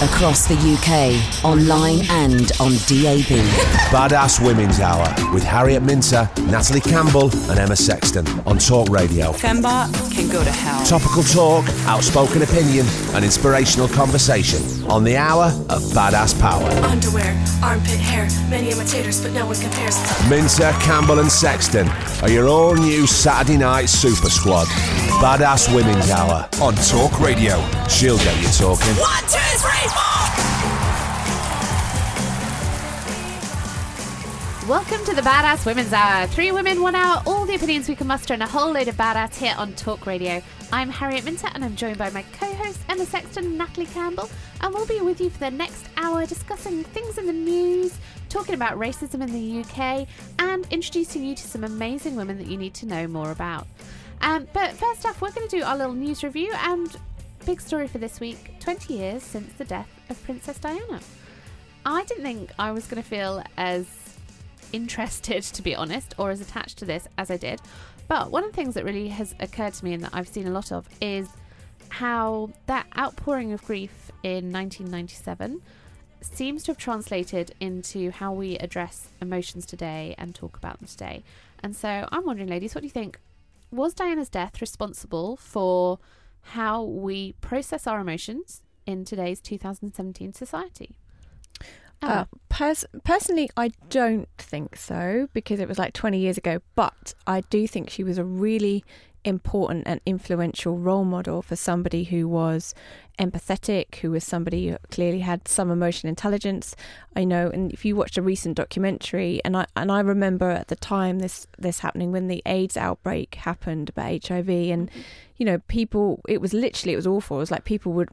Across the UK, online and on DAB. Badass Women's Hour with Harriet Minter, Natalie Campbell, and Emma Sexton on Talk Radio. Femba can go to hell. Topical talk, outspoken opinion, and inspirational conversation on the hour of Badass Power. Underwear, armpit hair, many imitators, but no one compares. Minter, Campbell, and Sexton are your all new Saturday night super squad. Badass Women's Hour on Talk Radio. She'll get you talking. One, two, three, four! Welcome to the Badass Women's Hour. Three women, one hour, all the opinions we can muster, and a whole load of badass here on Talk Radio. I'm Harriet Minter, and I'm joined by my co host, Emma Sexton Natalie Campbell. And we'll be with you for the next hour discussing things in the news, talking about racism in the UK, and introducing you to some amazing women that you need to know more about. Um, but first off, we're going to do our little news review and big story for this week 20 years since the death of Princess Diana. I didn't think I was going to feel as interested, to be honest, or as attached to this as I did. But one of the things that really has occurred to me and that I've seen a lot of is how that outpouring of grief in 1997 seems to have translated into how we address emotions today and talk about them today. And so I'm wondering, ladies, what do you think? Was Diana's death responsible for how we process our emotions in today's 2017 society? Uh, pers- personally, I don't think so because it was like 20 years ago, but I do think she was a really important and influential role model for somebody who was empathetic, who was somebody who clearly had some emotional intelligence. I know, and if you watched a recent documentary, and I and I remember at the time this this happening when the AIDS outbreak happened about HIV, and mm-hmm. you know, people, it was literally, it was awful. It was like people were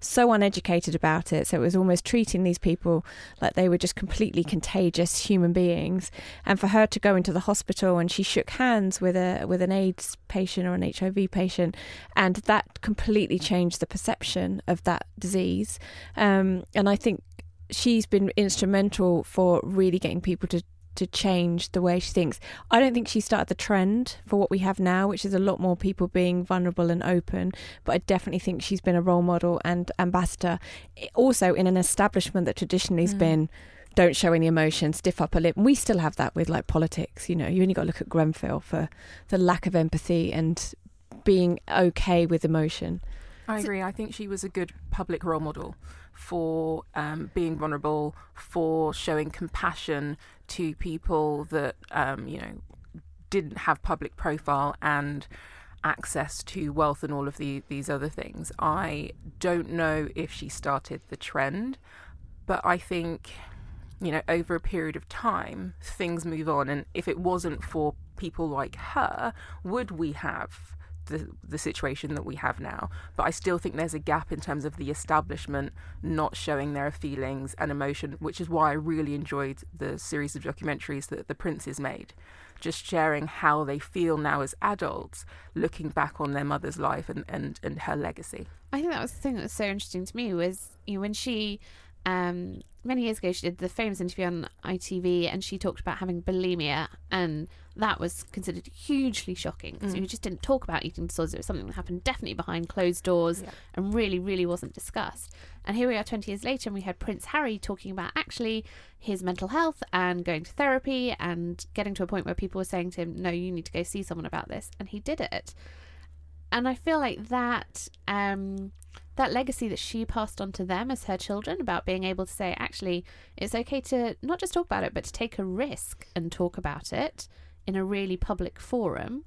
so uneducated about it. So it was almost treating these people like they were just completely contagious human beings. And for her to go into the hospital and she shook hands with a, with an AIDS patient or an HIV patient, and that completely changed the perception of that disease. Um, and I think she's been instrumental for really getting people to to change the way she thinks. I don't think she started the trend for what we have now, which is a lot more people being vulnerable and open. But I definitely think she's been a role model and ambassador, also in an establishment that traditionally has Mm. been. Don't show any emotion, stiff upper lip. And we still have that with like politics. You know, you only got to look at Grenfell for the lack of empathy and being okay with emotion. I agree. I think she was a good public role model for um, being vulnerable, for showing compassion to people that um, you know didn't have public profile and access to wealth and all of the, these other things. I don't know if she started the trend, but I think you know over a period of time things move on, and if it wasn't for people like her, would we have the the situation that we have now. But I still think there's a gap in terms of the establishment not showing their feelings and emotion, which is why I really enjoyed the series of documentaries that the Princes made. Just sharing how they feel now as adults, looking back on their mother's life and, and, and her legacy. I think that was the thing that was so interesting to me was you know when she um many years ago she did the famous interview on ITV and she talked about having bulimia and that was considered hugely shocking. So Mm. you just didn't talk about eating disorders. It was something that happened definitely behind closed doors and really, really wasn't discussed. And here we are 20 years later and we had Prince Harry talking about actually his mental health and going to therapy and getting to a point where people were saying to him, no, you need to go see someone about this. And he did it. and I feel like that um, that legacy that she passed on to them as her children about being able to say, actually, it's okay to not just talk about it, but to take a risk and talk about it in a really public forum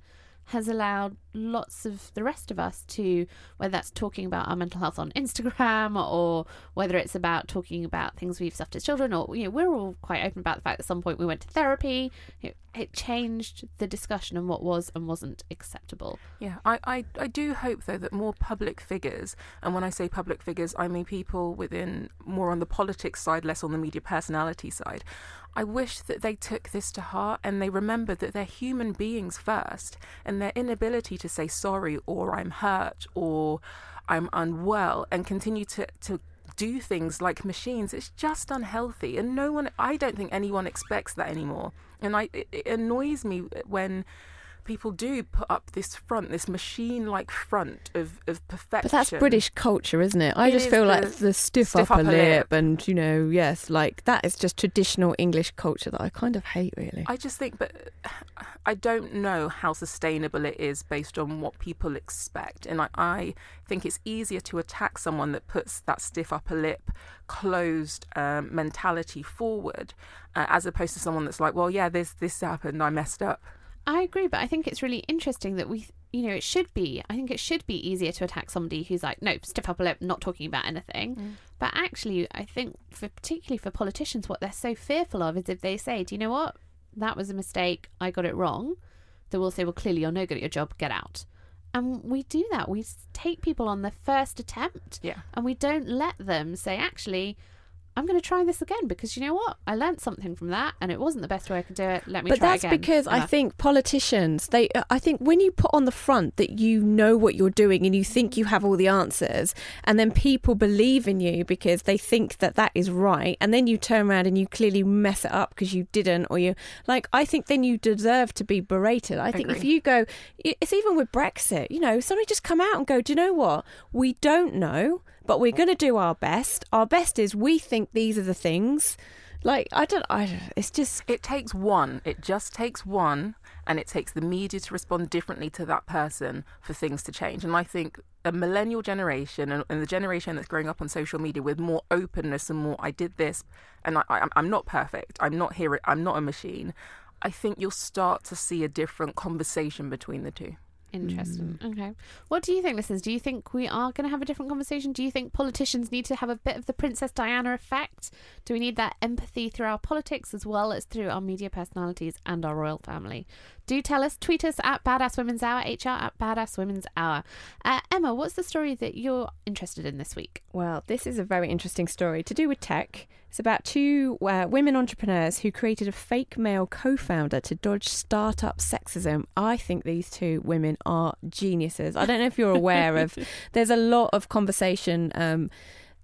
has allowed lots of the rest of us to, whether that's talking about our mental health on Instagram or whether it's about talking about things we've suffered as children, or, you know, we're all quite open about the fact that at some point we went to therapy. It, it changed the discussion on what was and wasn't acceptable. Yeah, I, I, I do hope though that more public figures, and when I say public figures, I mean people within more on the politics side, less on the media personality side. I wish that they took this to heart and they remembered that they're human beings first, and their inability to say sorry or I'm hurt or I'm unwell and continue to, to do things like machines, it's just unhealthy. And no one, I don't think anyone expects that anymore. And I, it, it annoys me when people do put up this front, this machine-like front of, of perfection. But that's British culture, isn't it? I It just feel the like the stiff, stiff upper, upper lip, lip. and you know, yes, like that is just traditional English culture that I kind of hate, really. I just think, but I don't know how sustainable it is based on what people expect. And I, I think it's easier to attack someone that puts that stiff upper lip, closed um, mentality forward, uh, as opposed to someone that's like, well, yeah, this this happened, I messed up. I agree, but I think it's really interesting that we, you know, it should be. I think it should be easier to attack somebody who's like, no, stiff upper lip, not talking about anything. Mm. But actually, I think, for particularly for politicians, what they're so fearful of is if they say, do you know what, that was a mistake, I got it wrong. They will say, well, clearly you're no good at your job, get out. And we do that. We take people on their first attempt, Yeah. and we don't let them say, actually. I'm going to try this again because you know what? I learned something from that, and it wasn't the best way I could do it. Let me but try that's again. But that's because I think politicians, they, uh, I think when you put on the front that you know what you're doing and you think you have all the answers, and then people believe in you because they think that that is right, and then you turn around and you clearly mess it up because you didn't, or you like, I think then you deserve to be berated. I think if you go, it's even with Brexit, you know, somebody just come out and go, do you know what? We don't know, but we're going to do our best. Our best is we think these are the things. Like I don't, I. It's just It takes one. It just takes one, and it takes the media to respond differently to that person for things to change. And I think a millennial generation and, and the generation that's growing up on social media with more openness and more, I did this, and I, I, I'm not perfect. I'm not here. I'm not a machine. I think you'll start to see a different conversation between the two. Interesting. Mm. Okay. What do you think, this is? Do you think we are going to have a different conversation? Do you think politicians need to have a bit of the Princess Diana effect? Do we need that empathy through our politics as well as through our media personalities and our royal family? Do tell us. Tweet us at Badass Women's Hour, HR at Badass Women's Hour. Uh, Emma, what's the story that you're interested in this week? Well, this is a very interesting story to do with tech. It's about two uh, women entrepreneurs who created a fake male co founder to dodge startup sexism. I think these two women are geniuses. I don't know if you're aware of, there's a lot of conversation. Um,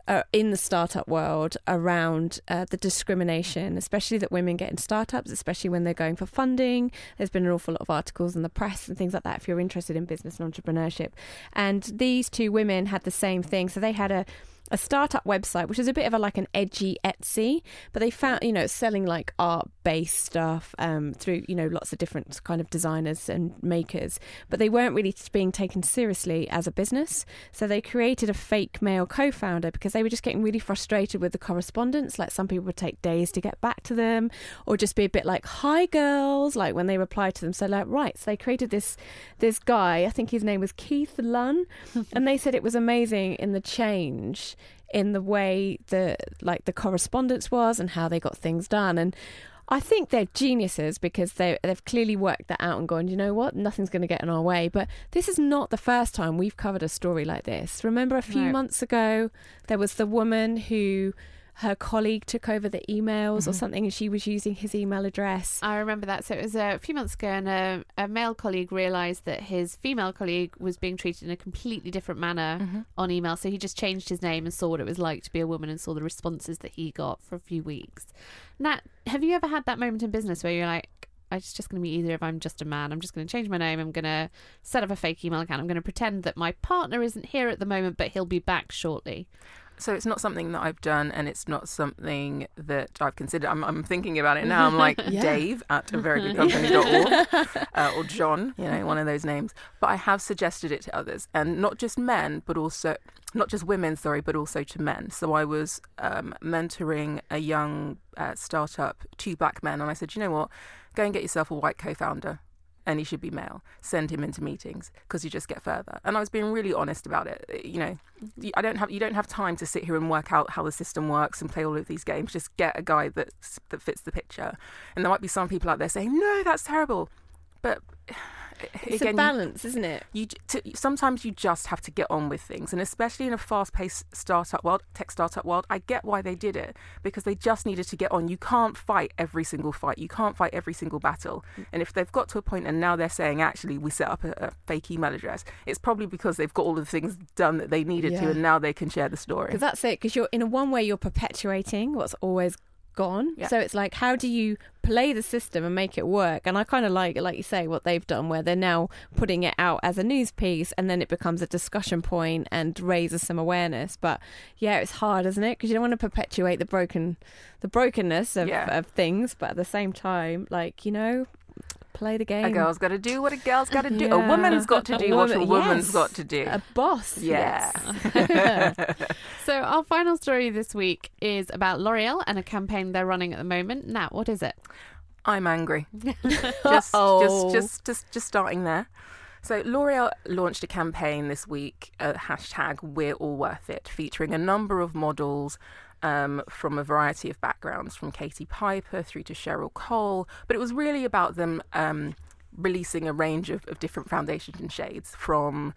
uh, in the startup world around uh, the discrimination, especially that women get in startups, especially when they're going for funding. There's been an awful lot of articles in the press and things like that if you're interested in business and entrepreneurship. And these two women had the same thing. So they had a a startup website, which is a bit of a like an edgy Etsy, but they found you know selling like art based stuff um, through you know lots of different kind of designers and makers, but they weren't really being taken seriously as a business. So they created a fake male co-founder because they were just getting really frustrated with the correspondence. Like some people would take days to get back to them, or just be a bit like "Hi girls," like when they reply to them. So like right, so they created this this guy. I think his name was Keith Lunn, and they said it was amazing in the change in the way the like the correspondence was and how they got things done and I think they're geniuses because they they've clearly worked that out and gone, you know what, nothing's going to get in our way. But this is not the first time we've covered a story like this. Remember a few No. months ago, there was the woman who her colleague took over the emails Mm-hmm. or something, and she was using his email address. I remember that. So it was a few months ago, and a, a male colleague realised that his female colleague was being treated in a completely different manner on email. So he just changed his name and saw what it was like to be a woman and saw the responses that he got for a few weeks. Nat, have you ever had that moment in business where you're like, it's just going to be easier if I'm just a man. I'm just going to change my name. I'm going to set up a fake email account. I'm going to pretend that my partner isn't here at the moment, but he'll be back shortly. So it's not something that I've done, and it's not something that I've considered. I'm, I'm thinking about it now. I'm like Yeah. Dave at a very good company.org uh, or John, you know, one of those names. But I have suggested it to others, and not just men, but also not just women, sorry, but also to men. So I was um, mentoring a young uh, startup, two black men, and I said, you know what, go and get yourself a white co-founder and he should be male. Send him into meetings because you just get further. And I was being really honest about it. Eh, you know, I don't have you don't have time to sit here and work out how the system works and play all of these games. Just get a guy that that fits the picture. And there might be some people out there saying, "No, that's terrible," but It's again, a you- balance, isn't it? you to, sometimes you just have to get on with things and especially in a fast-paced startup world tech startup world i get why they did it because they just needed to get on you can't fight every single fight you can't fight every single battle mm. and if they've got to a point and now they're saying actually we set up a, a fake email address it's probably because they've got all of the things done that they needed to and now they can share the story Because that's it. Because you're in a one way, you're perpetuating what's always gone. Yeah. So it's like, how do you play the system and make it work? And I kind of like, like you say, what they've done, where they're now putting it out as a news piece, and then it becomes a discussion point and raises some awareness. But yeah, it's hard, isn't it? Because you don't want to perpetuate the broken, the brokenness of, Yeah. of things, but at the same time, like you know, play the game. a girl's got to do what a girl's got to do Yeah. a woman's got to A do what a woman- woman's yes. got to do a boss. yeah So our final story this week is about L'Oreal and a campaign they're running at the moment. Nat, what is it? I'm angry. just, Uh-oh. just, just, just, just starting there. So L'Oreal launched a campaign this week, uh, hashtag We're All Worth It, featuring a number of models um, from a variety of backgrounds, from Katie Piper through to Cheryl Cole. But it was really about them um, releasing a range of, of different and shades. From,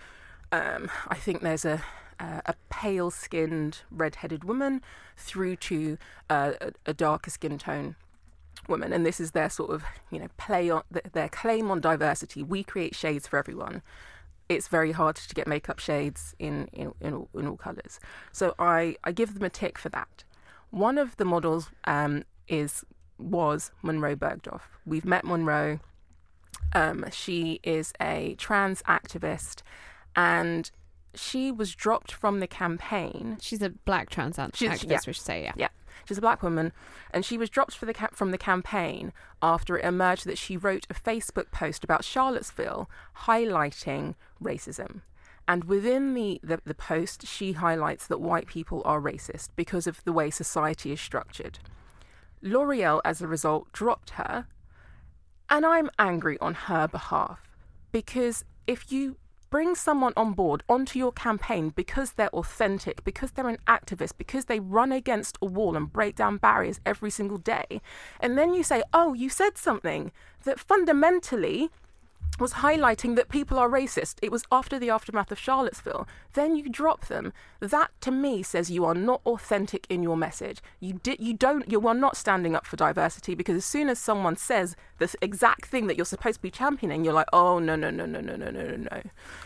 um, I think there's a uh, a pale-skinned, red-headed woman through to uh, a, a darker skin tone women, and this is their sort of you know play on th- their claim on diversity. We create shades for everyone. It's very hard to get makeup shades in in in all, in all colours. So I I give them a tick for that. One of the models um, is was Monroe Bergdorf. We've met Monroe. Um, she is a trans activist, and she was dropped from the campaign She's a black trans activist, yeah. we should say, yeah. yeah, she's a black woman, and she was dropped the ca- from the campaign after it emerged that she wrote a Facebook post about Charlottesville highlighting racism. And within the, the, the post, she highlights that white people are racist because of the way society is structured. L'Oreal, as a result, dropped her, and I'm angry on her behalf because if you bring someone on board onto your campaign because they're authentic, because they're an activist, because they run against a wall and break down barriers every single day, and then you say, oh, you said something that fundamentally was highlighting that people are racist. It was after the aftermath of Charlottesville. Then you drop them. That to me says you are not authentic in your message. You di- you don't you are not standing up for diversity because as soon as someone says the exact thing that you're supposed to be championing, you're like, "Oh, no, no, no, no, no, no, no, no, no."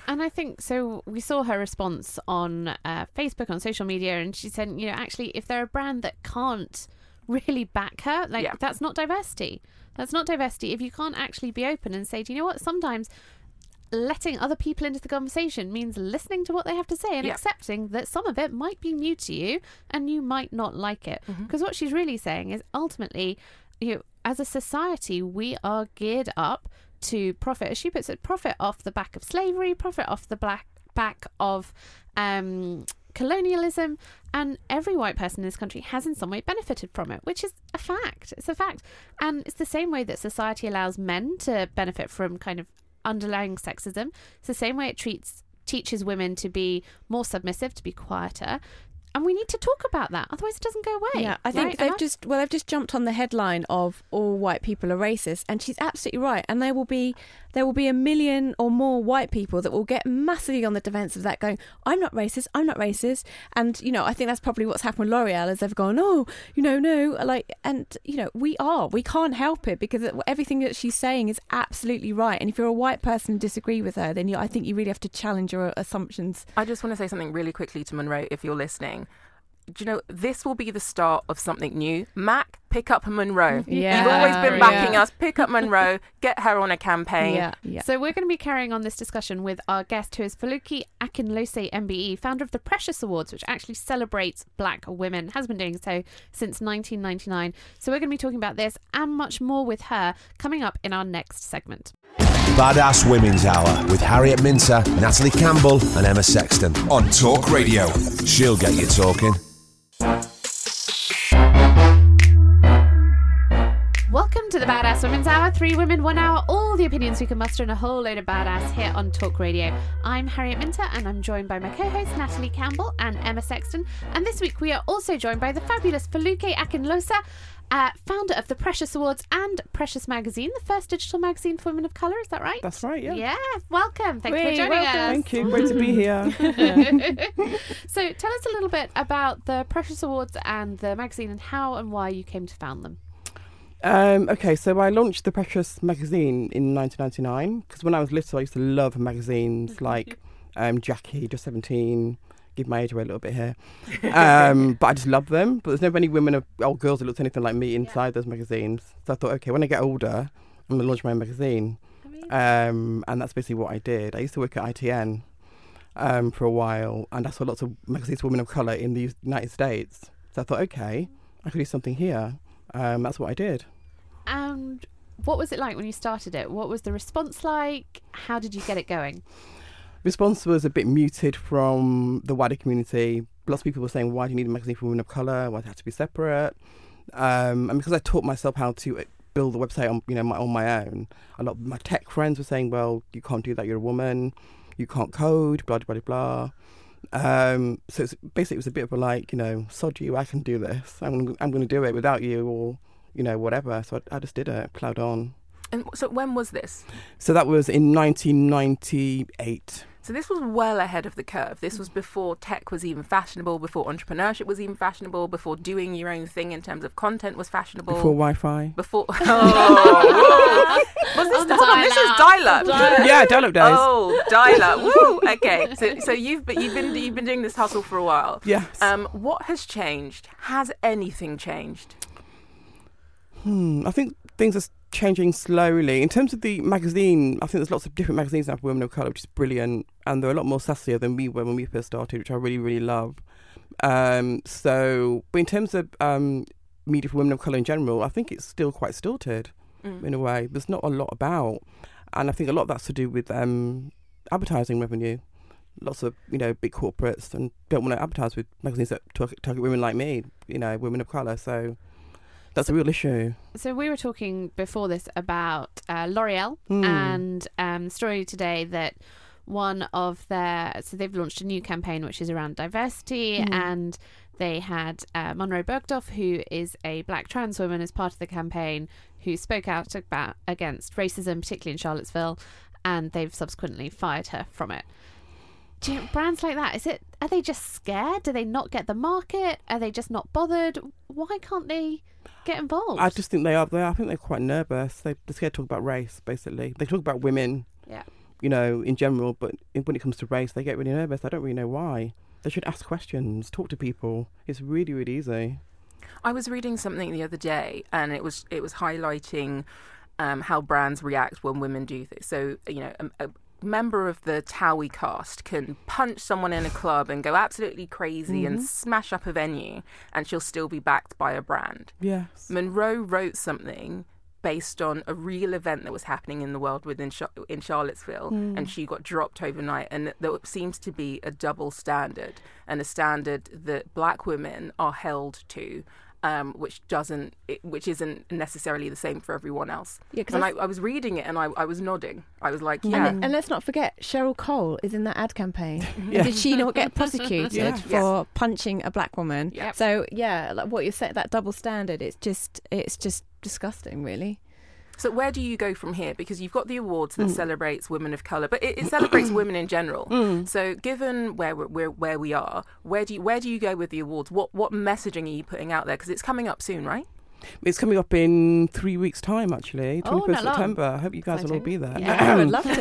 And I think so. We saw her response on uh, Facebook, on social media, and she said, you know, actually, if they're a brand that can't really back her, like Yeah. that's not diversity. That's not diversity. If you can't actually be open and say, do you know what? Sometimes letting other people into the conversation means listening to what they have to say and Yeah. accepting that some of it might be new to you and you might not like it. Because what she's really saying is ultimately, you know, as a society, we are geared up to profit, as she puts it, profit off the back of slavery, profit off the black back of um, colonialism, and every white person in this country has in some way benefited from it, which is a fact. It's a fact, and it's the same way that society allows men to benefit from kind of underlying sexism. It's the same way it treats teaches women to be more submissive, to be quieter. And we need to talk about that, otherwise it doesn't go away. Yeah, I think right? they've I- just well, they've just jumped on the headline of all white people are racist, and she's absolutely right. And there will be there will be a million or more white people that will get massively on the defence of that, going, "I'm not racist, I'm not racist." And you know, I think that's probably what's happened with L'Oreal, is they've gone, "Oh, you know, no," like, and you know, we are, we can't help it because everything that she's saying is absolutely right. And if you're a white person and disagree with her, then you, I think you really have to challenge your assumptions. I just want to say something really quickly to Monroe if you're listening. Do you know this will be the start of something new? Mac, pick up Monroe. Yeah, You've always been backing yeah. us. Pick up Monroe. Get her on a campaign. Yeah, yeah. So we're going to be carrying on this discussion with our guest, who is Foluke Akinlose MBE, founder of the Precious Awards, which actually celebrates Black women, has been doing so since 1999. So we're going to be talking about this and much more with her coming up in our next segment. Badass Women's Hour with Harriet Minter, Natalie Campbell, and Emma Sexton on Talk Radio. She'll get you talking. Welcome to the Badass Women's Hour. Three women, one hour, all the opinions we can muster and a whole load of badass here on Talk Radio. I'm Harriet Minter and I'm joined by my co hosts Natalie Campbell and Emma Sexton. And this week we are also joined by the fabulous Foluke Akinlose, uh, founder of the Precious Awards and Precious Magazine, the first digital magazine for women of colour. Is that right? That's right, yeah. Yeah, welcome. Thanks Wait, for joining welcome. us. Thank you. Great to be here. so tell us a little bit about the Precious Awards and the magazine and how and why you came to found them. Um, okay, so I launched the Precious magazine in 1999 because when I was little, I used to love magazines like um, Jackie, Just 17. Give my age away a little bit here, um, but I just love them. But there's never any women or, or girls that looked anything like me inside those magazines. So I thought, okay, when I get older, I'm gonna launch my own magazine, um, and that's basically what I did. I used to work at ITN um, for a while, and I saw lots of magazines for women of color in the United States. So I thought, okay, I could do something here. Um, that's what I did. And what was it like when you started it? What was the response like? How did you get it going? Response was a bit muted from the wider community. Lots of people were saying, "Why do you need a magazine for women of color? Why does it have to be separate?" Um, and because I taught myself how to uh, build a website on, you know, my, on my own, a lot of my tech friends were saying, "Well, you can't do that. You're a woman. You can't code." Blah blah blah. blah. Um, so it's, basically, it was a bit of a like, you know, sod you, I can do this. I'm I'm going to do it without you, or you know, whatever. So I, I just did it, plowed on. And so when was this? So that was in 1998. So this was well ahead of the curve. This was before tech was even fashionable, before entrepreneurship was even fashionable, before doing your own thing in terms of content was fashionable. Before Wi-Fi. Before. Oh, was this? On Hold on, this is dial-up. dial-up. yeah, dial-up days. Oh, dial-up. Woo. Okay. So, so you've been, you've been you've been doing this hustle for a while. Yes. Um, what has changed? Has anything changed? Hmm, I think things are s- changing slowly. In terms of the magazine, I think there's lots of different magazines now for women of colour, which is brilliant. And they're a lot more sassier than we were when we first started, which I really, really love. Um, so, but in terms of um, media for women of colour in general, I think it's still quite stilted Mm. in a way. There's not a lot about. And I think a lot of that's to do with um, advertising revenue. Lots of, you know, big corporates and don't want to advertise with magazines that target, target women like me, you know, women of colour. So that's a real issue. So we were talking before this about uh, L'Oreal Hmm. and um, story today that one of their so they've launched a new campaign which is around diversity Hmm. and they had uh, Monroe Bergdorf who is a black trans woman as part of the campaign who spoke out about against racism particularly in Charlottesville and they've subsequently fired her from it. Do you, brands like that is it are they just scared? Do they not get the market? Are they just not bothered? Why can't they get involved? I just think they are. They, I think they're quite nervous. They, they're scared to talk about race. Basically, they talk about women. Yeah. You know, in general, but when it comes to race, they get really nervous. I don't really know why. They should ask questions, talk to people. It's really, really easy. I was reading something the other day, and it was it was highlighting um, how brands react when women do this. So you know, a, a member of the Towie cast can punch someone in a club and go absolutely crazy and mm-hmm. smash up a venue, and she'll still be backed by a brand. Yes. Monroe wrote something based on a real event that was happening in the world within Char- in Charlottesville, mm. and she got dropped overnight. And there seems to be a double standard, and a standard that black women are held to. Um, which doesn't, it, which isn't necessarily the same for everyone else. Yeah, because I, I was reading it and I, I was nodding. I was like, yeah, and let's not forget, Cheryl Cole is in that ad campaign. Yeah. Did she not get prosecuted Yes. for punching a black woman? Yep. So yeah, like what you said, that double standard, it's just it's just disgusting, really. So where do you go from here? Because you've got the awards that mm. celebrates women of color, but it, it mm. celebrates women in general. Mm. So given where we're, where where we are, where do you where do you go with the awards? What what messaging are you putting out there? Because it's coming up soon, right? It's coming up in three weeks' time, actually. Oh, 21st not long. September. I hope you guys will all be there. Yeah, I would love to.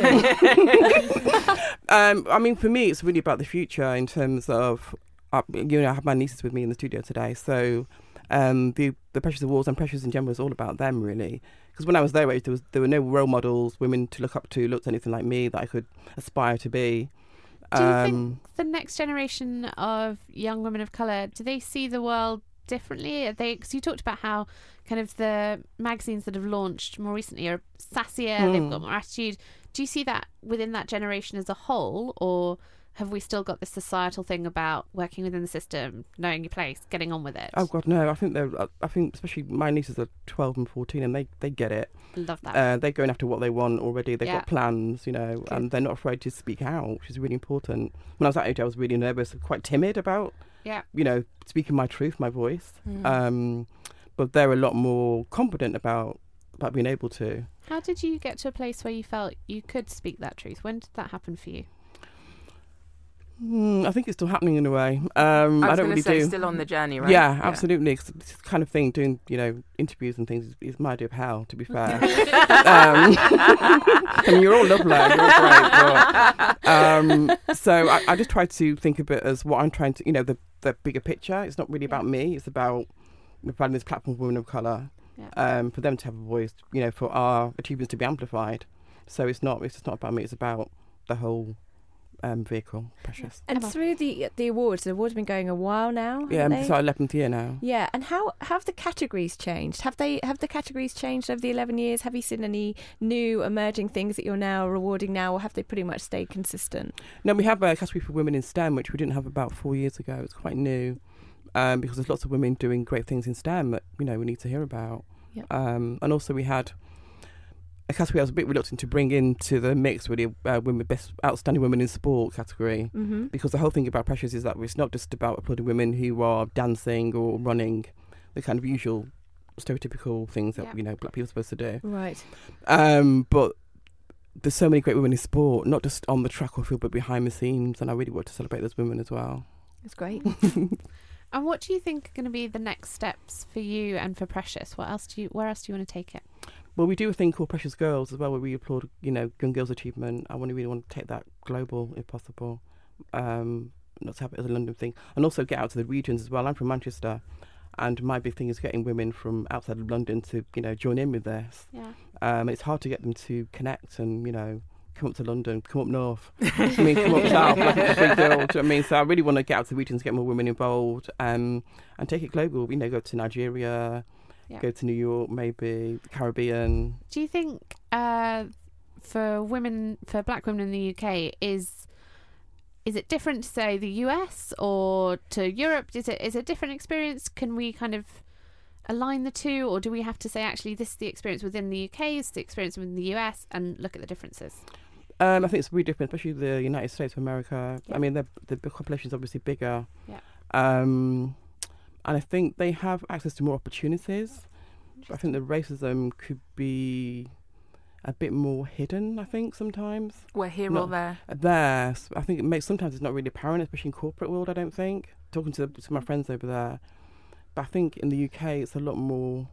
um, I mean, for me, it's really about the future in terms of I, you know, I have my nieces with me in the studio today, so um, the the Precious Awards and Precious in general is all about them, really. Because when I was their age, there was there were no role models, women to look up to, looked anything like me that I could aspire to be. Do you Um, think the next generation of young women of color do they see the world differently? Are they because you talked about how kind of the magazines that have launched more recently are sassier, they've Hmm. got more attitude. Do you see that within that generation as a whole, or have we still got this societal thing about working within the system, knowing your place, getting on with it? Oh God, no! I think they're. I think especially my nieces are twelve and fourteen, and they they get it. Love that. Uh, they're going after what they want already. They've Yeah. got plans, you know, and they're not afraid to speak out, which is really important. When I was that age, I was really nervous, and quite timid about, Yeah. you know, speaking my truth, my voice. Mm. Um, but they're a lot more confident about about being able to. How did you get to a place where you felt you could speak that truth? When did that happen for you? Hmm, I think it's still happening in a way. Um, I I, was don't gonna really say do. still on the journey, right? Yeah, Yeah. absolutely. 'cause this kind of thing, doing you know interviews and things, is, is my idea of hell. To be fair, um, and you're all lovely, you're all great. But, um, so I, I just try to think of it as what I'm trying to, you know, the the bigger picture. It's not really about me. It's about providing this platform for women of colour, Yeah. um, for them to have a voice. You know, for our achievements to be amplified. So it's not. It's just not about me. It's about the whole um, vehicle. Precious. And through the the awards, the awards have been going a while now. Yeah, haven't it's they? our eleventh year now. Yeah, and how have the categories changed? Have they have the categories changed over the eleven years? Have you seen any new emerging things that you're now rewarding now, or have they pretty much stayed consistent? No, we have a category for women in STEM, which we didn't have about four years ago. It's quite new um, because there's lots of women doing great things in STEM that you know we need to hear about. Yep. Um, and also we had a category I was a bit reluctant to bring into the mix, really, uh, women best outstanding women in sport category, Mhm. because the whole thing about Precious is that it's not just about applauding women who are dancing or running, the kind of usual stereotypical things that Yeah. you know black people are supposed to do. Right. Um, but there's so many great women in sport, not just on the track or field, but behind the scenes, and I really want to celebrate those women as well. It's great. And what do you think are going to be the next steps for you and for Precious? What else do you? Where else do you want to take it? Well, we do a thing called Precious Girls as well, where we applaud, you know, young girls' achievement. I want to really want to take that global, if possible, um, not to have it as a London thing, and also get out to the regions as well. I'm from Manchester, and my big thing is getting women from outside of London to, you know, join in with this. Yeah. Um, it's hard to get them to connect and, you know, come up to London, come up north. I mean, come up south. Like it's a big deal. Do you know what I mean? So I really want to get out to the regions, get more women involved, um, and take it global. You know, go to Nigeria, Yeah. go to New York, maybe the Caribbean. Do you think uh, for women, for Black women in the UK, is is it different to say the US or to Europe? Is it is it a different experience? Can we kind of align the two, or do we have to say actually this is the experience within the UK, this is the experience within the US, and look at the differences? Um, I think it's really different, especially the United States of America. Yeah. I mean, the the population is obviously bigger. Yeah. Um, and I think they have access to more opportunities. I think the racism could be a bit more hidden. I think sometimes We're here Not- or there. There, I think it makes sometimes it's not really apparent, especially in corporate world. I don't think talking to, to my friends over there, but I think in the UK it's a lot more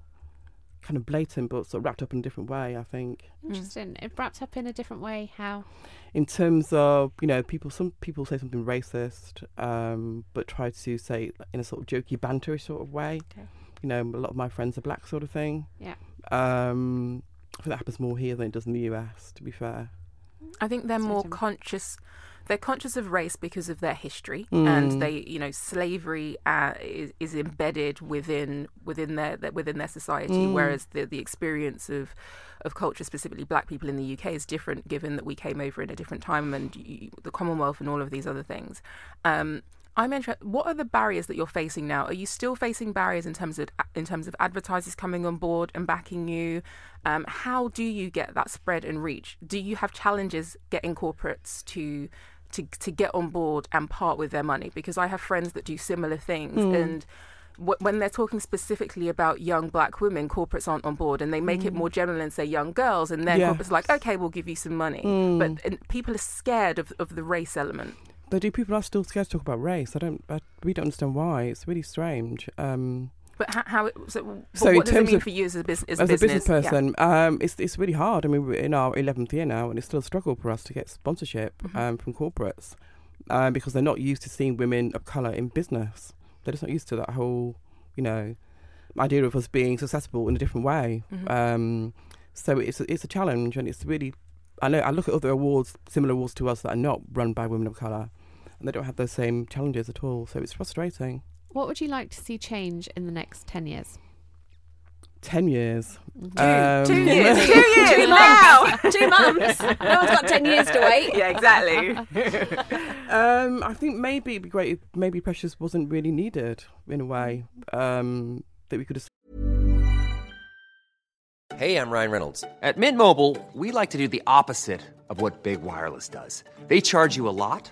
kind of blatant, but sort of wrapped up in a different way. I think. Interesting. It wrapped up in a different way. How? in terms of you know people some people say something racist um but try to say in a sort of jokey banterish sort of way Okay. you know a lot of my friends are black sort of thing Yeah. um i think that happens more here than it does in the us to be fair I think they're more Certain- conscious. They're conscious of race because of their history, Mm. and they, you know, slavery uh, is, is embedded within within their, their within their society. Mm. Whereas the the experience of of culture, specifically Black people in the UK, is different, given that we came over in a different time and you, the Commonwealth and all of these other things. Um, I'm interested. What are the barriers that you're facing now? Are you still facing barriers in terms of in terms of advertisers coming on board and backing you? Um, how do you get that spread and reach? Do you have challenges getting corporates to to to get on board and part with their money? Because I have friends that do similar things Mm. and. wh- When they're talking specifically about young black women, corporates aren't on board, and they make it more general and say young girls, and then Yes. corporates like, okay, we'll give you some money, Mm. but and people are scared of, of the race element. but do people are still scared to talk about race i don't I, we don't understand why it's really strange um But how, how so, So in what does it terms mean of- for you as a, bus- as as a a business Yeah. person, um, it's it's really hard. I mean, we're in our eleventh year now, and it's still a struggle for us to get sponsorship Mhm. um, from corporates. um, because they're not used to seeing women of color in business. They're just not used to that whole, you know, idea of us being successful in a different way. Mhm. Um, so it's a, it's a challenge, and it's really. I know I look at other awards, similar awards to us that are not run by women of color, and they don't have those same challenges at all. So it's frustrating. What would you like to see change in the next 10 years? Ten years. Mhm. Um, Two years. Two years. Two now. months. Two months. No one's got 10 years to wait. Yeah, exactly. um, I think maybe it'd be great if maybe Precious wasn't really needed in a way. Um, that we could have Hey, I'm Ryan Reynolds. At Mint Mobile, we like to do the opposite of what Big Wireless does. They charge you a lot,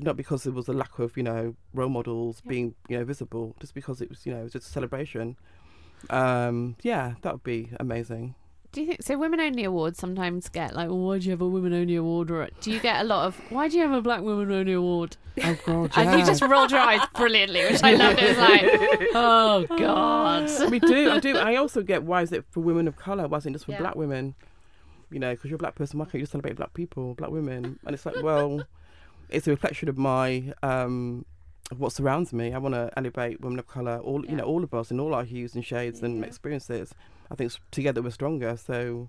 not because there was a lack of you know role models being you know visible just because it was you know it was just a celebration um yeah that would be amazing Do you think so? Women only awards sometimes get like, well, why do you have a women only award? Or do you get a lot of, why do you have a black women only award? oh god And you just rolled your eyes brilliantly, which I loved. It was like, oh god. we do i do i also get why is it for women of color why isn't it just for Yeah. black women you know because you're a black person why can't you just celebrate black people black women and it's like well it's a reflection of my um of what surrounds me i want to elevate women of color all you know all of us in all our hues and shades and experiences i think together we're stronger so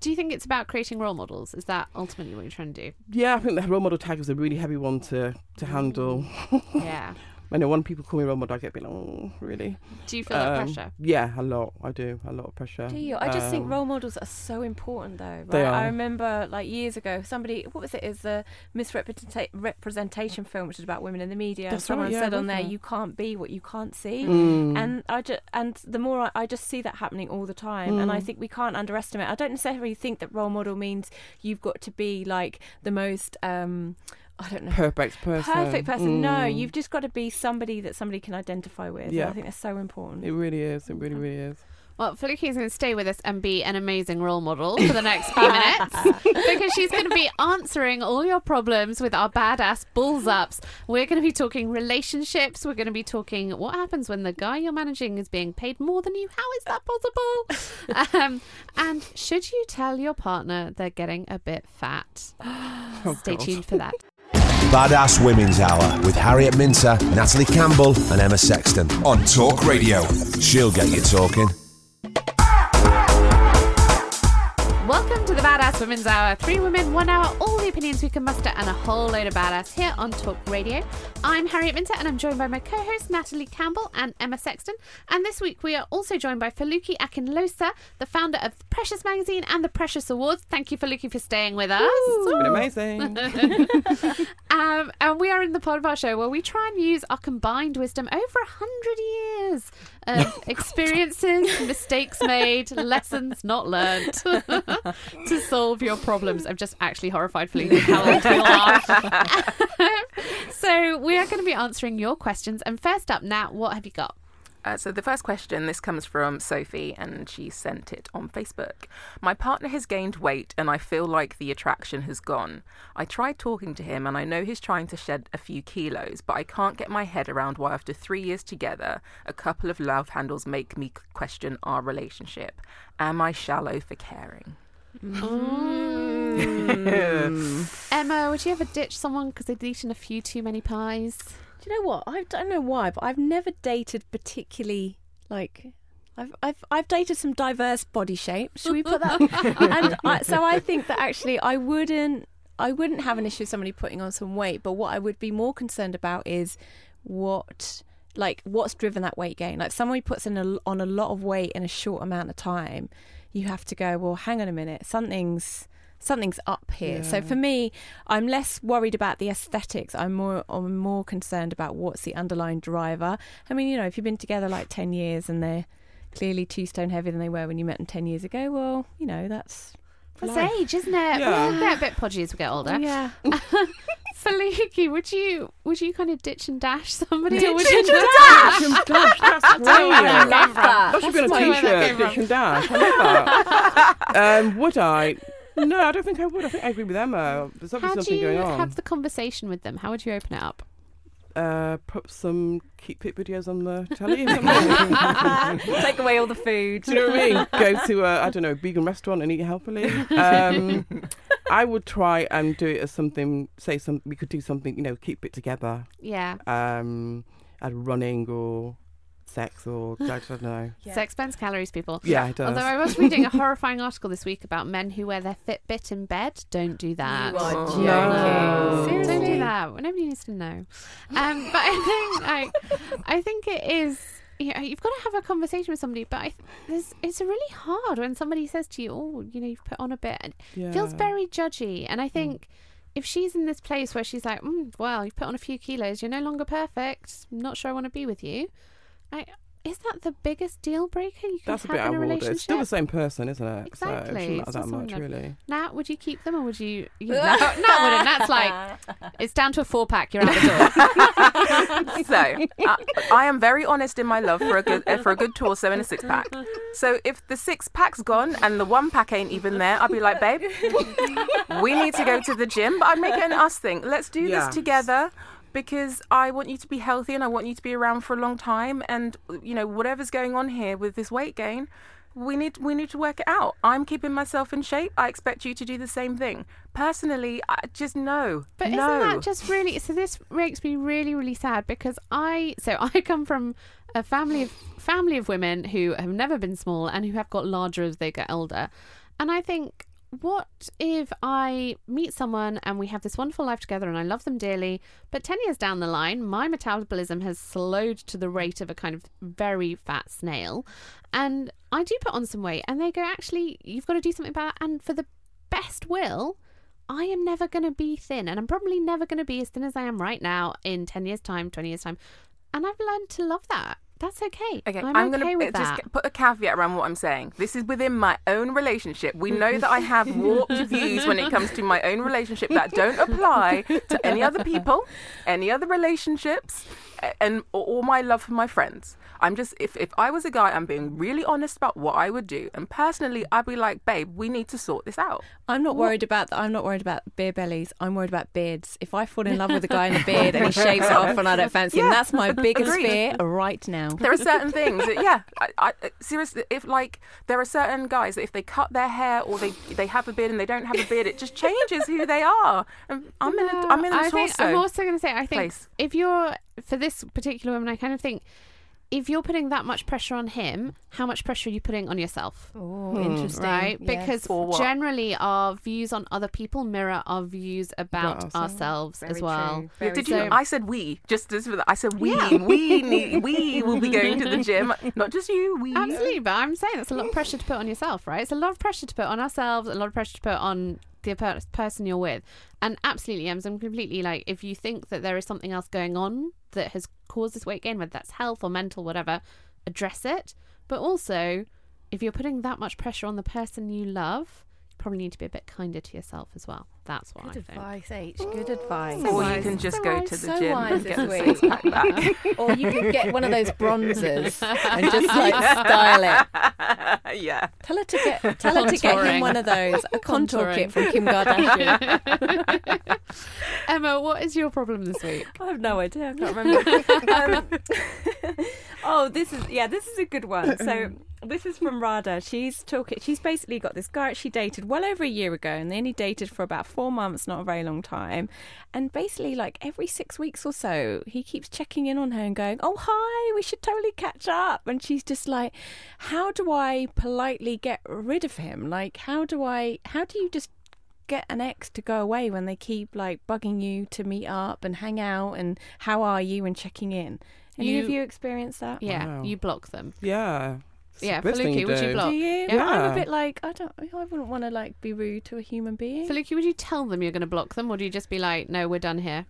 Do you think it's about creating role models? Is that ultimately what you're trying to do? yeah i think the role model tag is a really heavy one to to handle Yeah. I know when people call me role model, I get a bit like, oh, really? Do you feel that Um, pressure? Yeah, a lot. I do. A lot of pressure. Do you? I just think Um, role models are so important, though. Right? They I remember, like years ago, somebody what was it? Is the misrepresentation representation film, which is about women in the media. That's Someone right, yeah, said on there, there? "You can't be what you can't see," Mm. and I just and the more I, I just see that happening all the time, and I Mm. think we can't underestimate. I don't necessarily think that role model means you've got to be like the most. um I don't know. Perfect person. Perfect person. No, Mm. you've just got to be somebody that somebody can identify with. Yeah. I think that's so important. It really is. It really, really is. Well, Felicia is going to stay with us and be an amazing role model for the next few minutes because she's going to be answering all your problems with our badass bulls ups. We're going to be talking relationships. We're going to be talking what happens when the guy you're managing is being paid more than you. How is that possible? um, and should you tell your partner they're getting a bit fat? Stay God. tuned for that. Badass Women's Hour with Harriet Minter, Natalie Campbell, and Emma Sexton on Talk Radio. She'll get you talking. Welcome to the Badass Women's Hour. Three women, one hour, all the opinions we can muster, and a whole load of badass here on Talk Radio. I'm Harriet Minter, and I'm joined by my co hosts Natalie Campbell and Emma Sexton. And this week we are also joined by Foluke Akinlose, the founder of Precious Magazine and the Precious Awards. Thank you, Foluke, for staying with us. It's been amazing. Um, and we are in the part of our show where we try and use our combined wisdom over a hundred years of oh, experiences, mistakes made, lessons not learnt to solve your problems. I'm just actually horrified for how old we are. so we are going to be answering your questions. And first up, Nat, what have you got? Uh, so the first question, this comes from Sophie, and she sent it on Facebook. My partner has gained weight, and I feel like the attraction has gone. I tried talking to him, and I know he's trying to shed a few kilos, but I can't get my head around why, after three years together, a couple of love handles make me question our relationship. Am I shallow for caring? Emma, would you ever ditch someone because they'd eaten a few too many pies? Do you know what? I don't know why, but I've never dated particularly like. I've I've I've dated some diverse body shapes. Should we put that? and I, so I think that actually I wouldn't I wouldn't have an issue with somebody putting on some weight. But what I would be more concerned about is what like what's driven that weight gain. Like somebody puts in a, on a lot of weight in a short amount of time, you have to go. Well, hang on a minute. Something's something's up here. So for me, I'm less worried about the aesthetics. I'm more I'm more concerned about what's the underlying driver. I mean, you know, if you've been together like ten years and they're clearly two stone heavier than they were when you met them ten years ago, well, you know, that's That's life. age, isn't it? Yeah. We'll get a bit podgy as we get older. Yeah. Foluke, would you would you kind of ditch and dash somebody? Ditch or would and you dash? Ditch and dash, that's I don't know where that. That should be on a That's where that t-shirt, ditch and dash. I love that. um, would I? No, I don't think I would. I think I agree with Emma. There's How obviously do something you going on. have the conversation with them? How would you open it up? Uh, put some keep fit videos on the telly. or something. Take away all the food. Do you know what I mean? Go to a, I don't know, a vegan restaurant and eat healthily. Um, I would try and do it as something. Say some. We could do something. You know, keep it together. Yeah. Um, at running or sex or I don't know. Sex burns calories, people. Yeah, it does. Although I was reading a horrifying article this week about men who wear their Fitbit in bed. Don't do that. You are Oh. joking. No. Don't do that. Nobody needs to know. Um, but I think like, I think it is. You know, you've got to have a conversation with somebody, but I, there's, it's really hard when somebody says to you, "Oh, you know, you've put on a bit," and it feels very judgy. And I think if she's in this place where she's like, mm, "Well, you've put on a few kilos, you're no longer perfect. I'm not sure I want to be with you," I, is that the biggest deal breaker you can That's a have bit in a relationship? It's still the same person, isn't it? So it Exactly. shouldn't It's not that much, someone really. Nat, would you keep them or would you? you Nat, Nat wouldn't. Nat's like, it's down to a four pack. You're out the door. so uh, I am very honest in my love for a good uh, for a good torso and a six pack. So if the six pack's gone and the one pack ain't even there, I'd be like, babe, we need to go to the gym. But I'd make it an us thing. Let's do Yeah. this together. Because I want you to be healthy and I want you to be around for a long time, and you know whatever's going on here with this weight gain, we need we need to work it out. I'm keeping myself in shape. I expect you to do the same thing. Personally, I just no, But no. isn't that just really? So this makes me really, really sad because I. So I come from a family of family of women who have never been small and who have got larger as they get older, and I think. What if I meet someone and we have this wonderful life together and I love them dearly, but 10 years down the line, my metabolism has slowed to the rate of a kind of very fat snail, and I do put on some weight, and they go, actually, you've got to do something about it, and for the best will, I am never going to be thin, and I'm probably never going to be as thin as I am right now in 10 years' time, 20 years' time. And I've learned to love that. That's okay. Okay, I'm, I'm, okay with uh, just that. put a caveat around what I'm saying. This is within my own relationship. We know that I have warped views when it comes to my own relationship that don't apply to any other people, any other relationships, and or my love for my friends. I'm just if if I was a guy, I'm being really honest about what I would do, and personally, I'd be like, babe, we need to sort this out. I'm not worried about that. I'm not worried about beer bellies. I'm worried about beards. If I fall in love with a guy in a beard and he shaves it off and I don't fancy him, that's my biggest Agreed. fear right now. There are certain things that, yeah, I, I, uh, seriously, if like there are certain guys that if they cut their hair or they they have a beard and they don't have a beard, it just changes who they are. And I'm in a, I'm in a I think. I'm also going to say, I think place. if you're, for this particular woman, I kind of think if you're putting that much pressure on him, how much pressure are you putting on yourself? Oh, interesting. Right? Yes. Because generally our views on other people mirror our views about ourselves. ourselves Very as well. Yeah, Very Did you? So- I said we. Just as for that, I said we. Yeah. We need. We will be going to the gym. Not just you. We. Absolutely, but I'm saying that's a lot of pressure to put on yourself, right? It's a lot of pressure to put on ourselves, a lot of pressure to put on the per- person you're with. And absolutely, Ems, I'm completely like, if you think that there is something else going on that has caused this weight gain, whether that's health or mental, whatever, address it. But also, if you're putting that much pressure on the person you love, you probably need to be a bit kinder to yourself as well. That's what Good I think. advice, H. Good advice. Or you can just go to the So gym and get the this six pack back. or you can get one of those bronzers and just like style it. yeah. Tell her to get tell her to get him one of those, a contour Contouring. kit from Kim Kardashian. Emma, what is your problem this week? I have no idea. I can't remember. um, oh, this is yeah, this is a good one. So this is from Rada. She's talking. She's basically got this guy she dated well over a year ago, and they only dated for about four months, not a very long time. And basically, like every six weeks or so, he keeps checking in on her and going, "Oh hi, we should totally catch up." And she's just like, "How do I politely get rid of him? Like, how do I? How do you just?" get an ex to go away when they keep like bugging you to meet up and hang out and how are you and checking in. Any of You- you experienced that? Yeah, Wow. you block them. Yeah. It's the Yeah, best thing would you block? Do you? Yeah. But I'm a bit like I don't. I wouldn't want to like be rude to a human being. Foluke, would you tell them you're going to block them, or do you just be like, no, we're done here?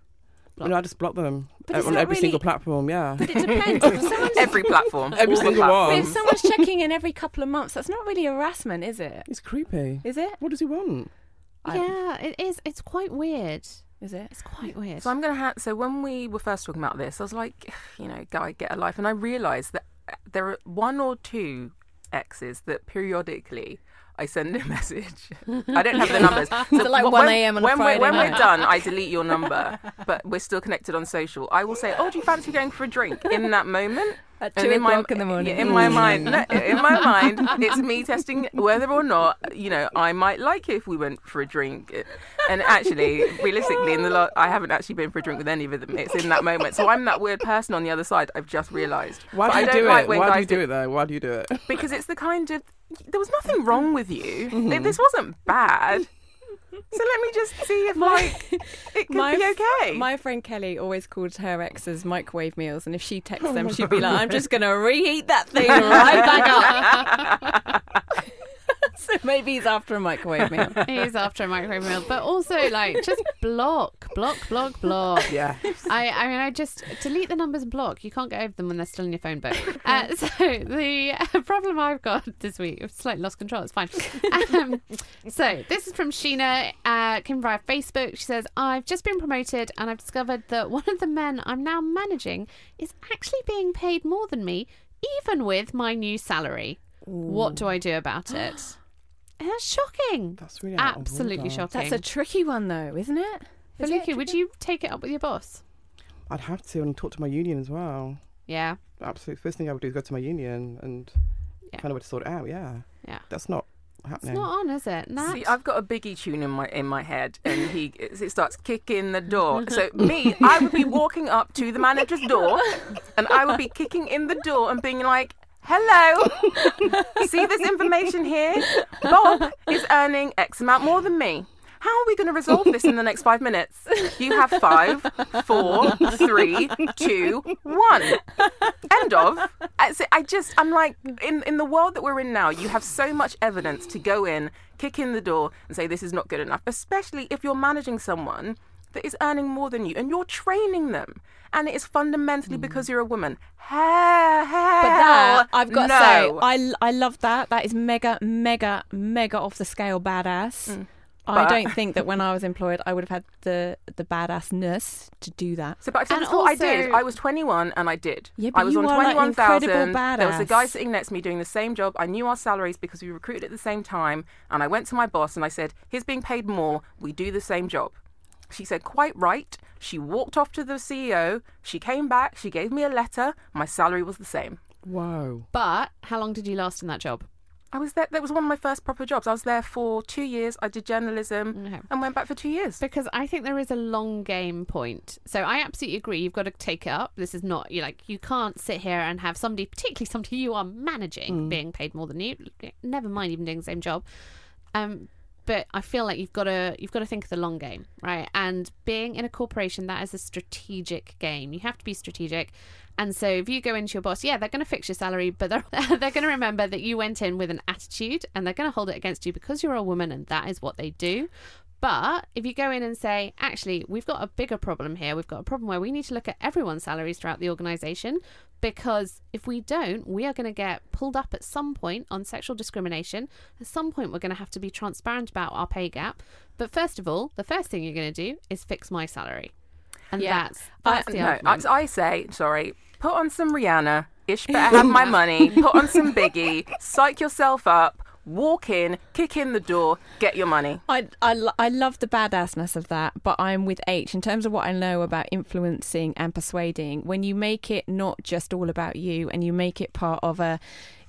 No, I just block them But uh, it's on not every really- single platform. Yeah. But it depends. if someone's, Every platform. Every all the single platforms. one. but if someone's checking in every couple of months, that's not really harassment, is it? It's creepy. Is it? What does he want? I- yeah, it is. It's quite weird. Is it? It's quite weird. So I'm gonna have. So when we were first talking about this, I was like, you know, guy, get a life, and I realised that there are one or two exes that periodically I send a message. I don't have the numbers. So like when- 1 a.m. on a when Friday we're, when we're done, I delete your number, but we're still connected on social. I will say, "Oh, do you fancy going for a drink?" In that moment. At two in my- o'clock in the morning. in my mind, no, in my mind, it's me testing whether or not you know I might like it if we went for a drink. And actually, realistically, in the lo- I haven't actually been for a drink with any of them. It's in that moment, so I'm that weird person on the other side. I've just realised. Why do I you don't do like it? when Why do guys you do it though? Why do you do it? Because it's the kind of there was nothing wrong with you. Mm-hmm. This wasn't bad. So let me just see if like it could My be okay. My friend Kelly always called her exes microwave meals, and if she texts them, she'd be like, "I'm just going to reheat that thing right back up." so maybe he's after a microwave meal. He's after a microwave meal, but also like just block, block, block, block. Yeah. I, I mean, I just delete the numbers and block. You can't get over them when they're still in your phone book. Uh, so the uh, problem I've got this week, I've slightly lost control. It's fine. Um, so this is from Sheena, uh, came via Facebook. She says, "I've just been promoted, and I've discovered that one of the men I'm now managing is actually being paid more than me, even with my new salary. What do I do about it?" And That's shocking. That's really out of Absolutely order. shocking. That's a tricky one, though, isn't it? Is it Foluke, would you take it up with your boss? I'd have to and talk to my union as well. Yeah. Absolutely. First thing I would do is go to my union and Yeah. find a way to sort it out. Yeah. Yeah. That's not It's happening. not on, is it? Nat? See, I've got a biggie tune in my in my head, and he it starts kicking the door. So me, I would be walking up to the manager's door, and I would be kicking in the door and being like, "Hello, see this information here? Bob is earning X amount more than me." How are we going to resolve this in the next five minutes? You have five, four, three, two, one. End of. I, I just, I'm like, in, in the world that we're in now, you have so much evidence to go in, kick in the door, and say this is not good enough, especially if you're managing someone that is earning more than you and you're training them. And it is fundamentally hmm. because you're a woman. Hell, hell, But that I've got no. to say, I I love that. That is mega, mega, mega off the scale badass. Mm. I But- don't think that when I was employed, I would have had the the badassness to do that. So, but I that's what I did. I was 21 and I did. Yeah, but I was you on are, like, an 21,000. There was a guy sitting next to me doing the same job. I knew our salaries because we recruited at the same time. And I went to my boss and I said, he's being paid more. We do the same job. She said, quite right. She walked off to the CEO. She came back. She gave me a letter. My salary was the same. Whoa. But how long did you last in that job? I was there. That was one of my first proper jobs. I was there for two years. I did journalism Okay. and went back for two years. Because I think there is a long game point. So I absolutely agree. You've got to take it up. This is not you like you can't sit here and have somebody, particularly somebody you are managing, being paid more than you. Never mind even doing the same job. Um, but I feel like you've got to you've got to think of the long game, right? And being in a corporation, that is a strategic game. You have to be strategic. And so if you go into your boss, yeah, they're going to fix your salary, but they're they're going to remember that you went in with an attitude, and they're going to hold it against you because you're a woman, and that is what they do. But if you go in and say, actually, we've got a bigger problem here, we've got a problem where we need to look at everyone's salaries throughout the organisation because if we don't, we are going to get pulled up at some point on sexual discrimination. At some point, we're going to have to be transparent about our pay gap. But first of all, the first thing you're going to do is fix my salary. And that's, that's I, the no, argument. I, I say, sorry, put on some Rihanna. Ish better have my money. Put on some Biggie. Psych yourself up. Walk in, kick in the door, get your money. I, I, I love the badassness of that, but I'm with H in terms of what I know about influencing and persuading. When you make it not just all about you and you make it part of a.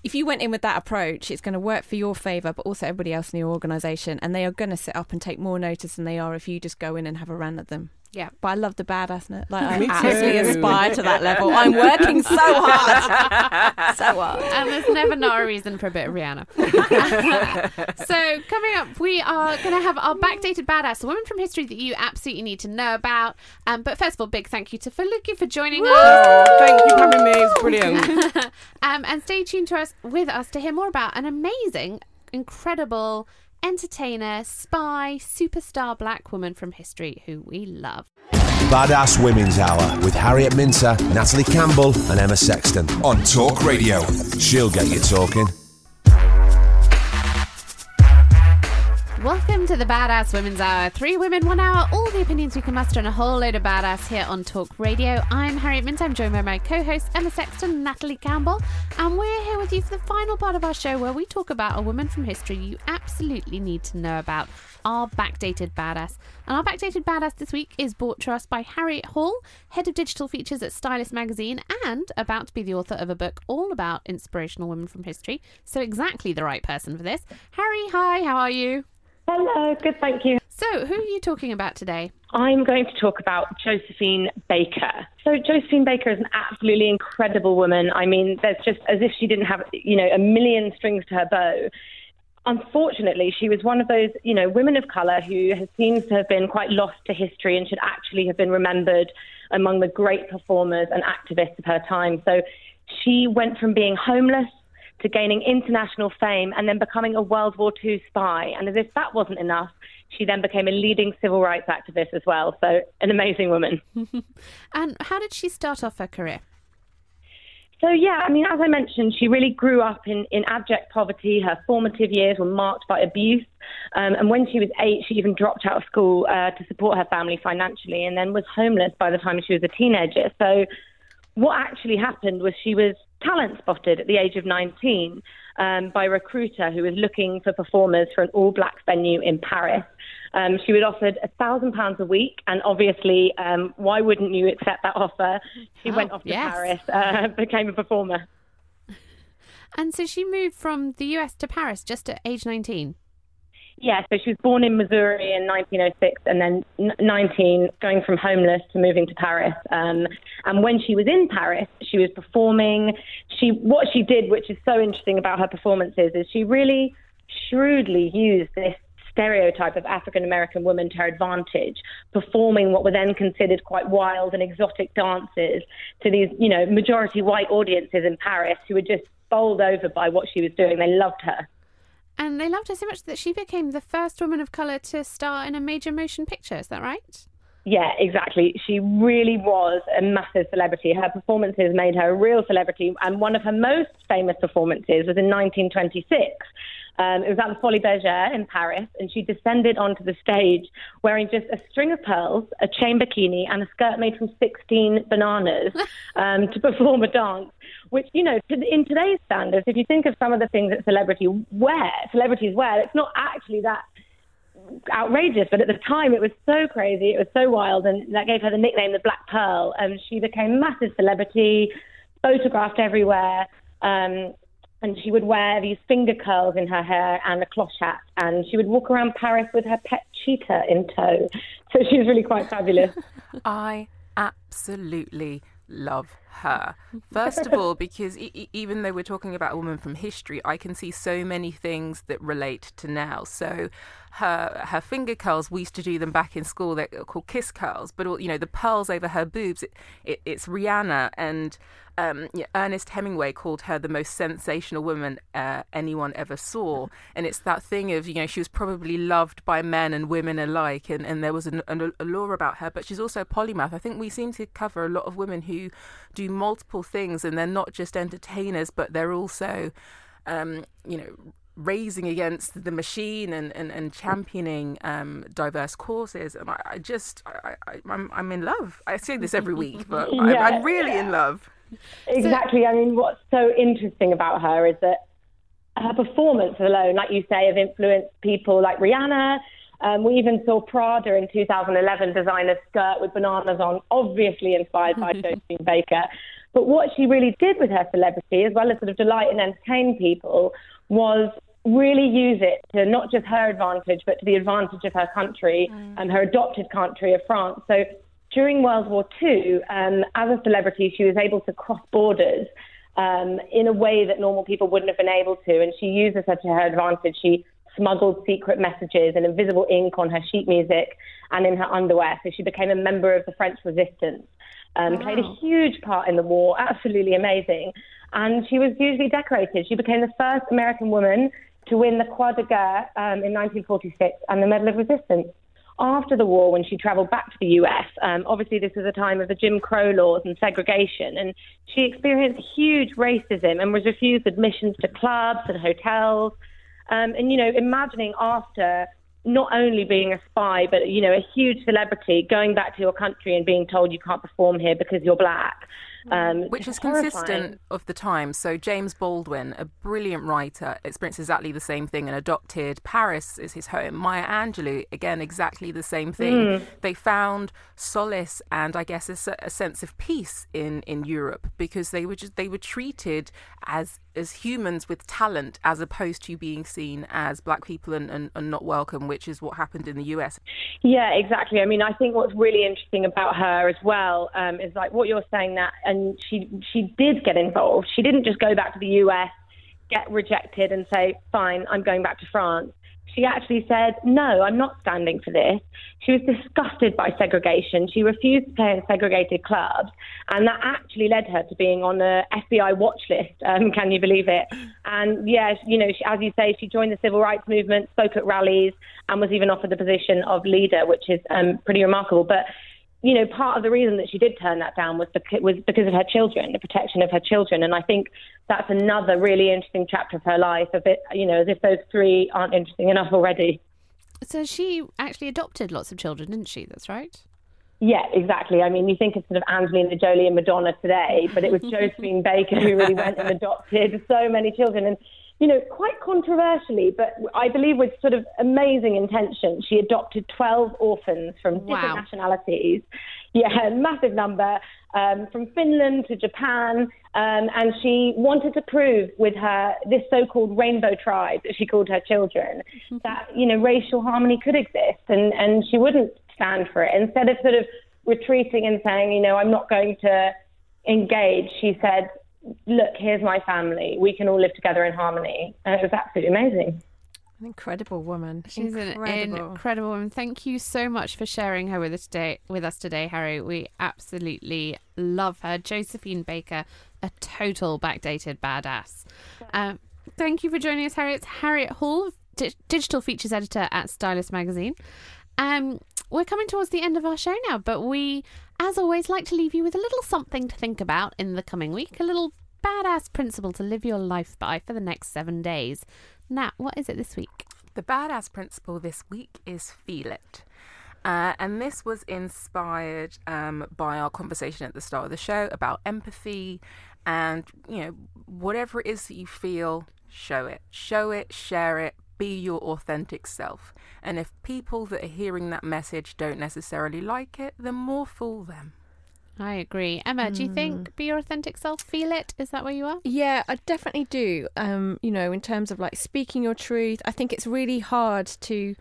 If you went in with that approach, it's going to work for your favour, but also everybody else in your organisation, and they are going to sit up and take more notice than they are if you just go in and have a run at them. Yeah. But I love the badassness. Like, I Me absolutely aspire to that level. I'm working so hard. so hard. and there's never not a reason for a bit of Rihanna. so coming up, we are going to have our backdated badass, a woman from history that you absolutely need to know about. Um, but first of all, big thank you to Foluke for joining us. Thank you for having me. It's brilliant. um, and stay tuned to us with us to hear more about an amazing, incredible entertainer, spy, superstar black woman from history who we love. Badass Women's Hour with Harriet Minter, Natalie Campbell, and Emma Sexton on Talk Radio. She'll get you talking. Welcome to the Badass Women's Hour. Three women, one hour, all the opinions we can muster, and a whole load of badass here on Talk Radio. I'm Harriet Mint. I'm joined by my co hosts Emma Sexton Natalie Campbell. And we're here with you for the final part of our show where we talk about a woman from history you absolutely need to know about. Our backdated badass. And our backdated badass this week is brought to us by Harriet Hall, head of digital features at Stylist Magazine, and about to be the author of a book all about inspirational women from history. So, exactly the right person for this. Harry, hi, how are you? Hello, good, thank you. So, who are you talking about today? I'm going to talk about Josephine Baker. So, Josephine Baker is an absolutely incredible woman. I mean, there's just as if she didn't have, you know, a million strings to her bow. Unfortunately, she was one of those, you know, women of colour who has, seems to have been quite lost to history and should actually have been remembered among the great performers and activists of her time. So, she went from being homeless to gaining international fame and then becoming a World War II spy. And as if that wasn't enough, she then became a leading civil rights activist as well. So, an amazing woman. and how did she start off her career? So, yeah, I mean, as I mentioned, she really grew up in, in abject poverty. Her formative years were marked by abuse. Um, and when she was eight, she even dropped out of school uh, to support her family financially and then was homeless by the time she was a teenager. So, what actually happened was she was talent spotted at the age of 19 um, by a recruiter who was looking for performers for an all black venue in Paris. Um, she was offered a thousand pounds a week, and obviously, um, why wouldn't you accept that offer? She Oh, went off to yes. Paris, uh, became a performer. And so she moved from the US to Paris just at age 19. Yeah, so she was born in Missouri in 1906 and then 19, going from homeless to moving to Paris. Um, and when she was in Paris, she was performing. She What she did, which is so interesting about her performances, is she really shrewdly used this stereotype of African American woman to her advantage, performing what were then considered quite wild and exotic dances to these, you know, majority white audiences in Paris who were just bowled over by what she was doing. They loved her. And they loved her so much that she became the first woman of colour to star in a major motion picture. Is that right? Yeah, exactly. She really was a massive celebrity. Her performances made her a real celebrity, and one of her most famous performances was in 1926. Um, it was at the Folies Bergère in Paris, and she descended onto the stage wearing just a string of pearls, a chain bikini, and a skirt made from 16 bananas um, to perform a dance. Which, you know, in today's standards, if you think of some of the things that celebrity wear, celebrities wear, it's not actually that outrageous, but at the time it was so crazy, it was so wild, and that gave her the nickname the Black Pearl. And she became a massive celebrity, photographed everywhere. Um, and she would wear these finger curls in her hair and a cloth hat, and she would walk around Paris with her pet cheetah in tow. So she was really quite fabulous. I absolutely love her. First of all, because e- even though we're talking about a woman from history, I can see so many things that relate to now. So, her her finger curls, we used to do them back in school. They're called kiss curls, but all, you know the pearls over her boobs. It, it, it's Rihanna and um, yeah, Ernest Hemingway called her the most sensational woman uh, anyone ever saw, and it's that thing of you know she was probably loved by men and women alike, and, and there was an, an allure about her. But she's also a polymath. I think we seem to cover a lot of women who do multiple things, and they're not just entertainers, but they're also um, you know raising against the machine and, and, and championing um, diverse causes. And I, I just, I, I, I'm, I'm in love. I say this every week, but Yeah, I, I'm really in love. Exactly. I mean, what's so interesting about her is that her performance alone, like you say, have influenced people like Rihanna. Um, we even saw Prada in 2011 design a skirt with bananas on, obviously inspired by Josephine Baker. But what she really did with her celebrity, as well as sort of delight and entertain people, was really use it to not just her advantage, but to the advantage of her country and her adopted country of France. So during World War II, um, as a celebrity, she was able to cross borders um, in a way that normal people wouldn't have been able to. And she used this to her advantage. She smuggled secret messages and invisible ink on her sheet music and in her underwear. So she became a member of the French resistance. Um, Played a huge part in the war, absolutely amazing. And she was hugely decorated. She became the first American woman to win the Croix de Guerre um, in 1946 and the Medal of Resistance after the war when she traveled back to the US. Um, obviously, this was a time of the Jim Crow laws and segregation, and she experienced huge racism and was refused admissions to clubs and hotels. Um, and, you know, imagining after not only being a spy, but, you know, a huge celebrity going back to your country and being told you can't perform here because you're black. Um, Which is horrifying. consistent of the time. So James Baldwin, a brilliant writer, experienced exactly the same thing and adopted Paris as his home. Maya Angelou, again, exactly the same thing. Mm. They found solace and I guess a sense of peace in, in Europe because they were just they were treated as as humans with talent as opposed to being seen as black people and, and, and not welcome, which is what happened in the US. Yeah, exactly. I mean, I think what's really interesting about her as well um, is like what you're saying that, and she she did get involved. She didn't just go back to the US, get rejected, and say, "Fine, I'm going back to France." She actually said, "No, I'm not standing for this." She was disgusted by segregation. She refused to play in segregated clubs, and that actually led her to being on the FBI watch list. Um, can you believe it? And yeah, you know, she, as you say, she joined the civil rights movement, spoke at rallies, and was even offered the position of leader, which is um, pretty remarkable. But you know, part of the reason that she did turn that down was because, was because of her children, the protection of her children. And I think that's another really interesting chapter of her life. A bit, you know, as if those three aren't interesting enough already. So she actually adopted lots of children, didn't she? That's right. Yeah, exactly. I mean, you think of sort of Angelina Jolie and Madonna today, but it was Josephine Baker who really went and adopted so many children. And, you know, quite controversially, but I believe with sort of amazing intention, she adopted 12 orphans from different Wow. nationalities. Yeah, a massive number um, from Finland to Japan. Um, and she wanted to prove with her, this so called rainbow tribe that she called her children, that, you know, racial harmony could exist. And, and she wouldn't stand for it. Instead of sort of retreating and saying, you know, I'm not going to engage, she said, look, here's my family. We can all live together in harmony. And it was absolutely amazing. An incredible woman. She's incredible. an incredible woman. Thank you so much for sharing her with us today. With us today, Harry. We absolutely love her. Josephine Baker, a total backdated badass. Um, thank you for joining us, Harriet. It's Harriet Hall, di- digital features editor at Stylist Magazine. Um, we're coming towards the end of our show now, but we, as always, like to leave you with a little something to think about in the coming week. A little badass principle to live your life by for the next seven days. Nat, what is it this week? The badass principle this week is feel it. Uh, and this was inspired um, by our conversation at the start of the show about empathy and, you know, whatever it is that you feel, show it. Show it, share it, be your authentic self. And if people that are hearing that message don't necessarily like it, then more fool them. I agree. Emma, do you think be your authentic self, feel it? Is that where you are? Yeah, I definitely do. Um, you know, in terms of like speaking your truth, I think it's really hard to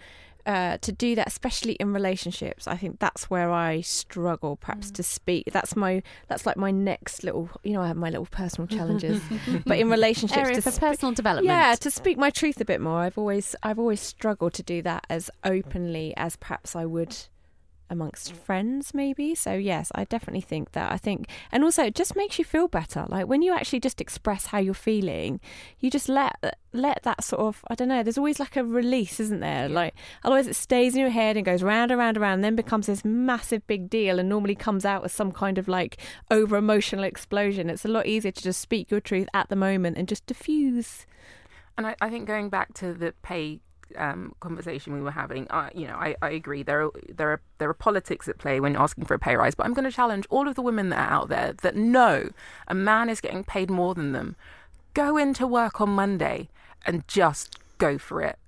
uh, to do that, especially in relationships. I think that's where I struggle, perhaps, to speak. That's my that's like my next little. You know, I have my little personal challenges, but in relationships, Area to for personal development. Yeah, to speak my truth a bit more. I've always I've always struggled to do that as openly as perhaps I would amongst friends maybe. So yes i definitely think that. I think and also it just makes you feel better. Like when you actually just express how you're feeling you just let let that sort of i don't know there's always like a release isn't there? Like otherwise it stays in your head and goes round and round and round and then becomes this massive big deal and normally comes out as some kind of like over emotional explosion. It's a lot easier to just speak your truth at the moment and just diffuse. And I, I think going back to the pay um, conversation we were having, uh, you know, I, I agree. There are there are there are politics at play when you're asking for a pay rise. But I'm going to challenge all of the women that are out there that know a man is getting paid more than them. Go into work on Monday and just go for it.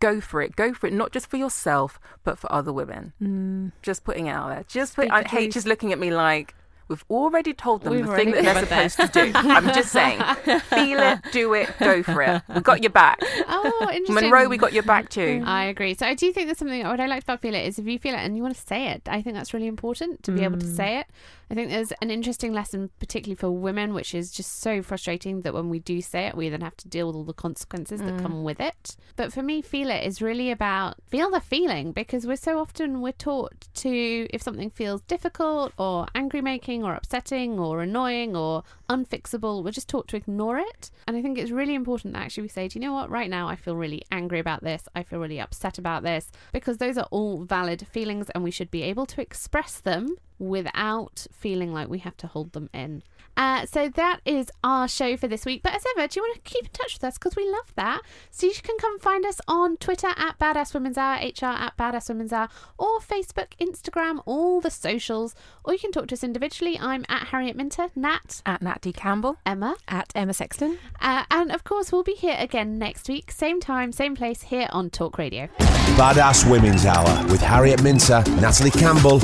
Go for it. Go for it. Not just for yourself, but for other women. Mm. Just putting it out there. Just put. I hate just looking at me like We've already told them We've the thing that they're supposed to do. I'm just saying, feel it, do it, go for it. We've got your back. Oh, interesting. Monroe, we got your back too. I agree. So I do think there's something. What I like about feel it is if you feel it and you want to say it, I think that's really important to be mm. able to say it. I think there's an interesting lesson, particularly for women, which is just so frustrating that when we do say it, we then have to deal with all the consequences mm. that come with it. But for me, feel it is really about feel the feeling because we're so often we're taught to if something feels difficult or angry making or upsetting or annoying or unfixable, we're just taught to ignore it. And I think it's really important that actually we say, do you know what? Right now, I feel really angry about this. I feel really upset about this because those are all valid feelings and we should be able to express them without feeling like we have to hold them in. Uh, so that is our show for this week. But as ever, do you want to keep in touch with us because we love that? So you can come find us on Twitter at Badass Women's Hour, HR at Badass Women's Hour, or Facebook, Instagram, all the socials. Or you can talk to us individually. I'm at Harriet Minter, Nat at Nat D Campbell, Emma at Emma Sexton, uh, and of course we'll be here again next week, same time, same place, here on Talk Radio. Badass Women's Hour with Harriet Minter, Natalie Campbell,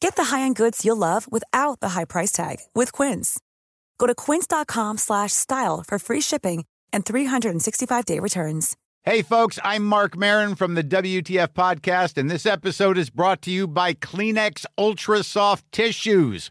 Get the high-end goods you'll love without the high price tag with Quince. Go to quince.com/style for free shipping and 365-day returns. Hey folks, I'm Marc Maron from the WTF podcast and this episode is brought to you by Kleenex Ultra Soft Tissues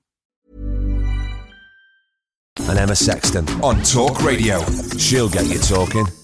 and Emma Sexton on Talk Radio. She'll get you talking.